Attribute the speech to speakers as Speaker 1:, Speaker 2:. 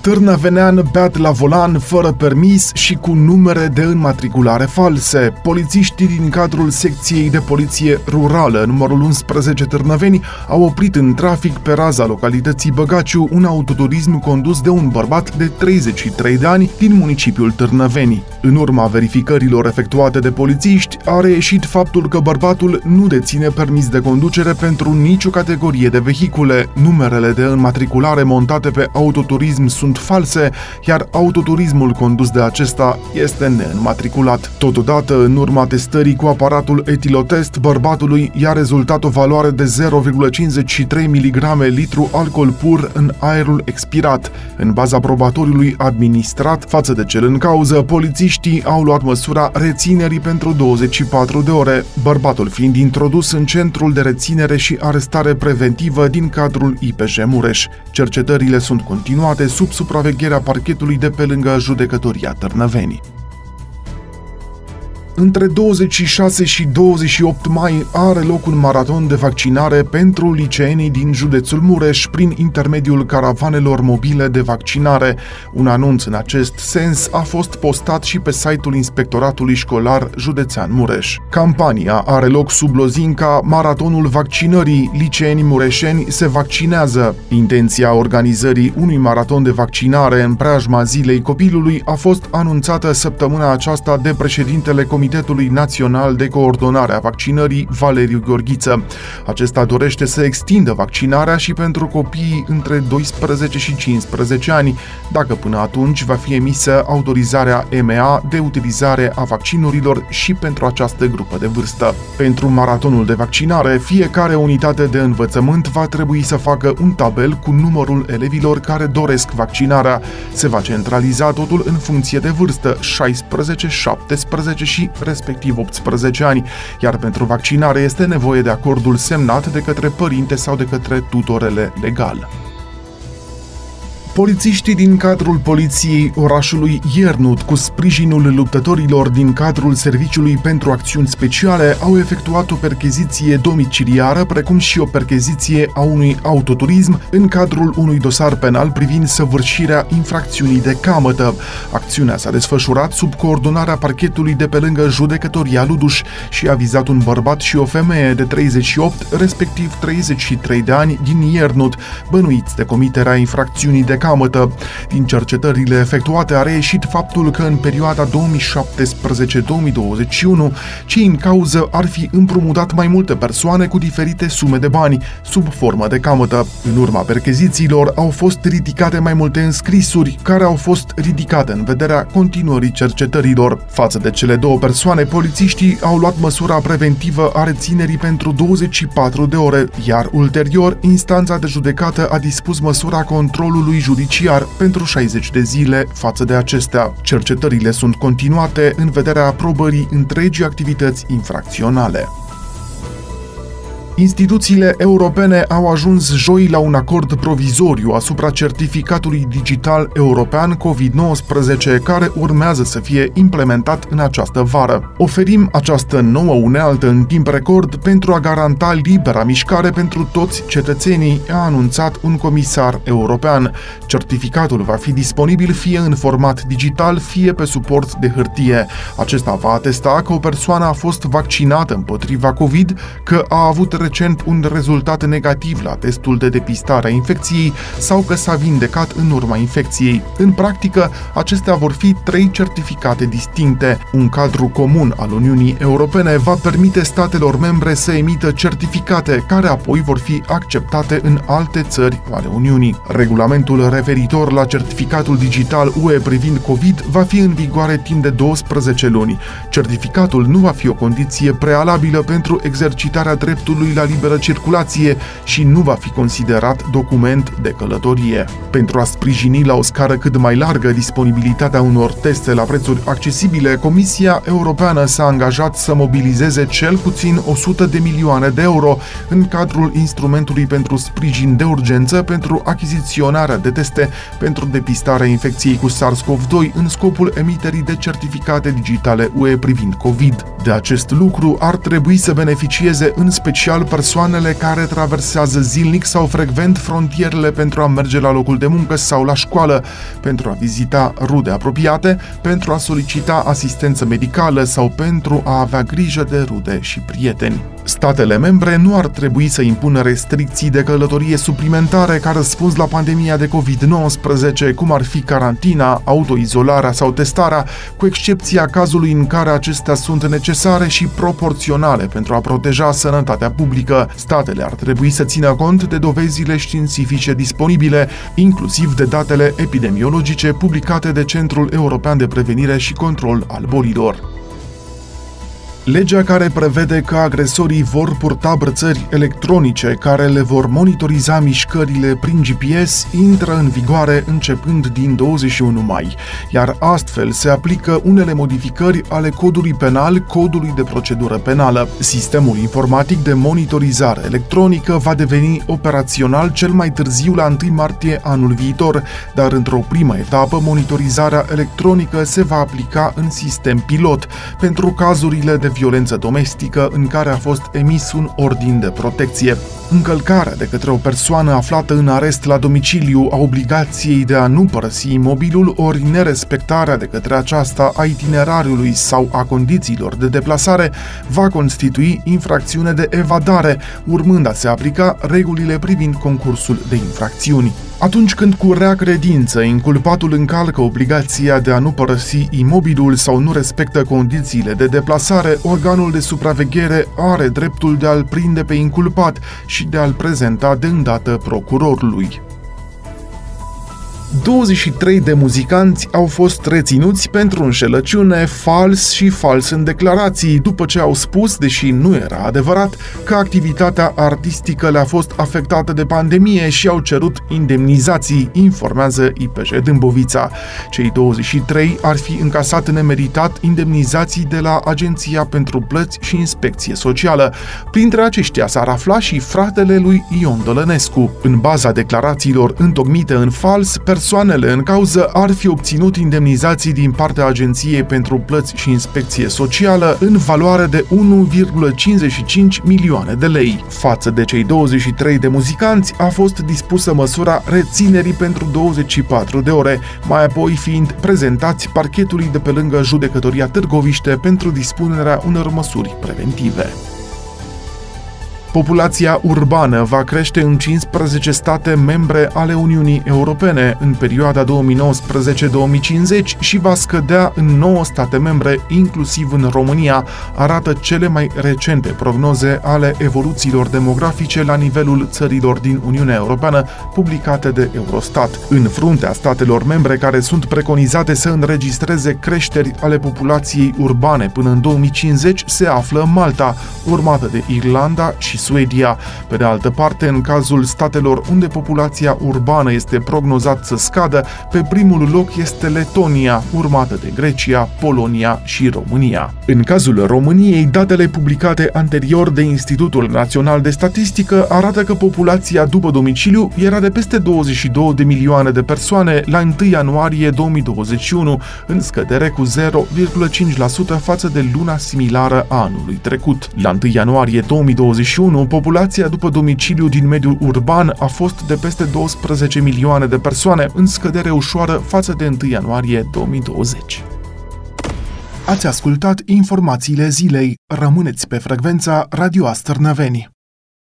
Speaker 1: Târnăvenean beat la volan fără permis și cu numere de înmatriculare false. Polițiștii din cadrul secției de poliție rurală numărul 11 Târnăveni au oprit în trafic pe raza localității Băgaciu un autoturism condus de un bărbat de 33 de ani din municipiul Târnăveni. În urma verificărilor efectuate de polițiști, a reieșit faptul că bărbatul nu deține permis de conducere pentru nicio categorie de vehicule. Numerele de înmatriculare montate pe autoturism sunt sunt false, iar autoturismul condus de acesta este neînmatriculat. Totodată, în urma testării cu aparatul etilotest, bărbatului i-a rezultat o valoare de 0,53 mg litru alcool pur în aerul expirat. În baza probatoriului administrat față de cel în cauză, polițiștii au luat măsura reținerii pentru 24 de ore, bărbatul fiind introdus în centrul de reținere și arestare preventivă din cadrul IPJ Mureș. Cercetările sunt continuate sub supravegherea parchetului de pe lângă judecătoria Târnăvenii. Între 26 și 28 mai are loc un maraton de vaccinare pentru liceenii din județul Mureș prin intermediul caravanelor mobile de vaccinare. Un anunț în acest sens a fost postat și pe site-ul Inspectoratului Școlar Județean Mureș. Campania are loc sub lozinca Maratonul Vaccinării. Liceenii mureșeni se vaccinează. Intenția organizării unui maraton de vaccinare în preajma Zilei Copilului a fost anunțată săptămâna aceasta de președintele Comitetului Comitetului Național de Coordonare a Vaccinării, Valeriu Gheorghiță. Acesta dorește să extindă vaccinarea și pentru copiii între 12 și 15 ani, dacă până atunci va fi emisă autorizarea EMA de utilizare a vaccinurilor și pentru această grupă de vârstă. Pentru maratonul de vaccinare, fiecare unitate de învățământ va trebui să facă un tabel cu numărul elevilor care doresc vaccinarea. Se va centraliza totul în funcție de vârstă, 16, 17 și respectiv 18 ani, iar pentru vaccinare este nevoie de acordul semnat de către părinte sau de către tutorele legal. Polițiștii din cadrul poliției orașului Iernut, cu sprijinul luptătorilor din cadrul Serviciului pentru Acțiuni Speciale, au efectuat o percheziție domiciliară, precum și o percheziție a unui autoturism în cadrul unui dosar penal privind săvârșirea infracțiunii de camătă. Acțiunea s-a desfășurat sub coordonarea parchetului de pe lângă judecătoria Luduș și a vizat un bărbat și o femeie de 38, respectiv 33 de ani din Iernut, bănuiți de comiterea infracțiunii de camătă. Din cercetările efectuate a reieșit faptul că în perioada 2017-2021 cei în cauză ar fi împrumutat mai multe persoane cu diferite sume de bani, sub formă de camătă. În urma perchezițiilor au fost ridicate mai multe înscrisuri, care au fost ridicate în vederea continuării cercetărilor. Față de cele două persoane, polițiștii au luat măsura preventivă a reținerii pentru 24 de ore, iar ulterior, instanța de judecată a dispus măsura controlului judiciar pentru 60 de zile față de acestea. Cercetările sunt continuate în vederea aprobării întregii activități infracționale. Instituțiile europene au ajuns joi la un acord provizoriu asupra certificatului digital european COVID-19 care urmează să fie implementat în această vară. Oferim această nouă unealtă în timp record pentru a garanta libera mișcare pentru toți cetățenii, a anunțat un comisar european. Certificatul va fi disponibil fie în format digital, fie pe suport de hârtie. Acesta va atesta că o persoană a fost vaccinată împotriva COVID, că a avut recent un rezultat negativ la testul de depistare a infecției sau că s-a vindecat în urma infecției. În practică, acestea vor fi trei certificate distincte. Un cadru comun al Uniunii Europene va permite statelor membre să emită certificate care apoi vor fi acceptate în alte țări ale Uniunii. Regulamentul referitor la certificatul digital UE privind COVID va fi în vigoare timp de 12 luni. Certificatul nu va fi o condiție prealabilă pentru exercitarea dreptului la la liberă circulație și nu va fi considerat document de călătorie. Pentru a sprijini la o scară cât mai largă disponibilitatea unor teste la prețuri accesibile, Comisia Europeană s-a angajat să mobilizeze cel puțin 100 de milioane de euro în cadrul instrumentului pentru sprijin de urgență pentru achiziționarea de teste pentru depistarea infecției cu SARS-CoV-2 în scopul emiterii de certificate digitale UE privind COVID. De acest lucru ar trebui să beneficieze în special special persoanele care traversează zilnic sau frecvent frontierele pentru a merge la locul de muncă sau la școală, pentru a vizita rude apropiate, pentru a solicita asistență medicală sau pentru a avea grijă de rude și prieteni. Statele membre nu ar trebui să impună restricții de călătorie suplimentare ca răspuns la pandemia de COVID-19, cum ar fi carantina, autoizolarea sau testarea, cu excepția cazului în care acestea sunt necesare și proporționale pentru a proteja sănătatea publică. Statele ar trebui să țină cont de dovezile științifice disponibile, inclusiv de datele epidemiologice publicate de Centrul European de Prevenire și Control al Bolilor. Legea care prevede că agresorii vor purta brățări electronice care le vor monitoriza mișcările prin GPS intră în vigoare începând din 21 mai, iar astfel se aplică unele modificări ale codului penal, codului de procedură penală. Sistemul informatic de monitorizare electronică va deveni operațional cel mai târziu la 1 martie anul viitor, dar într-o primă etapă monitorizarea electronică se va aplica în sistem pilot pentru cazurile de violență domestică în care a fost emis un ordin de protecție. Încălcarea de către o persoană aflată în arest la domiciliu a obligației de a nu părăsi imobilul ori nerespectarea de către aceasta a itinerariului sau a condițiilor de deplasare va constitui infracțiune de evadare, urmând a se aplica regulile privind concursul de infracțiuni. Atunci când cu rea credință inculpatul încalcă obligația de a nu părăsi imobilul sau nu respectă condițiile de deplasare, organul de supraveghere are dreptul de a-l prinde pe inculpat și de a-l prezenta de îndată procurorului. 23 de muzicanți au fost reținuți pentru înșelăciune, fals și fals în declarații, după ce au spus, deși nu era adevărat, că activitatea artistică le-a fost afectată de pandemie și au cerut indemnizații, informează IPJ Dâmbovița. Cei 23 ar fi încasat nemeritat indemnizații de la Agenția pentru Plăți și Inspecție Socială. Printre aceștia s-ar afla și fratele lui Ion Dolănescu. În baza declarațiilor întocmite în fals, persoanele în cauză ar fi obținut indemnizații din partea Agenției pentru Plăți și Inspecție Socială în valoare de 1,55 milioane de lei. Față de cei 23 de muzicanți a fost dispusă măsura reținerii pentru 24 de ore, mai apoi fiind prezentați parchetului de pe lângă judecătoria Târgoviște pentru dispunerea unor măsuri preventive. Populația urbană va crește în 15 state membre ale Uniunii Europene în perioada 2019-2050 și va scădea în 9 state membre, inclusiv în România, arată cele mai recente prognoze ale evoluțiilor demografice la nivelul țărilor din Uniunea Europeană, publicate de Eurostat. În fruntea statelor membre care sunt preconizate să înregistreze creșteri ale populației urbane până în 2050 se află Malta, urmată de Irlanda și Suedia. Pe de altă parte, în cazul statelor unde populația urbană este prognozat să scadă, pe primul loc este Letonia, urmată de Grecia, Polonia și România. În cazul României, datele publicate anterior de Institutul Național de Statistică arată că populația după domiciliu era de peste 22 de milioane de persoane la 1 ianuarie 2021, în scădere cu 0,5% față de luna similară a anului trecut. La 1 ianuarie 2021, 2021, populația după domiciliu din mediul urban a fost de peste 12 milioane de persoane, în scădere ușoară față de 1 ianuarie 2020. Ați ascultat informațiile zilei. Rămâneți pe frecvența Radio Astărnăveni.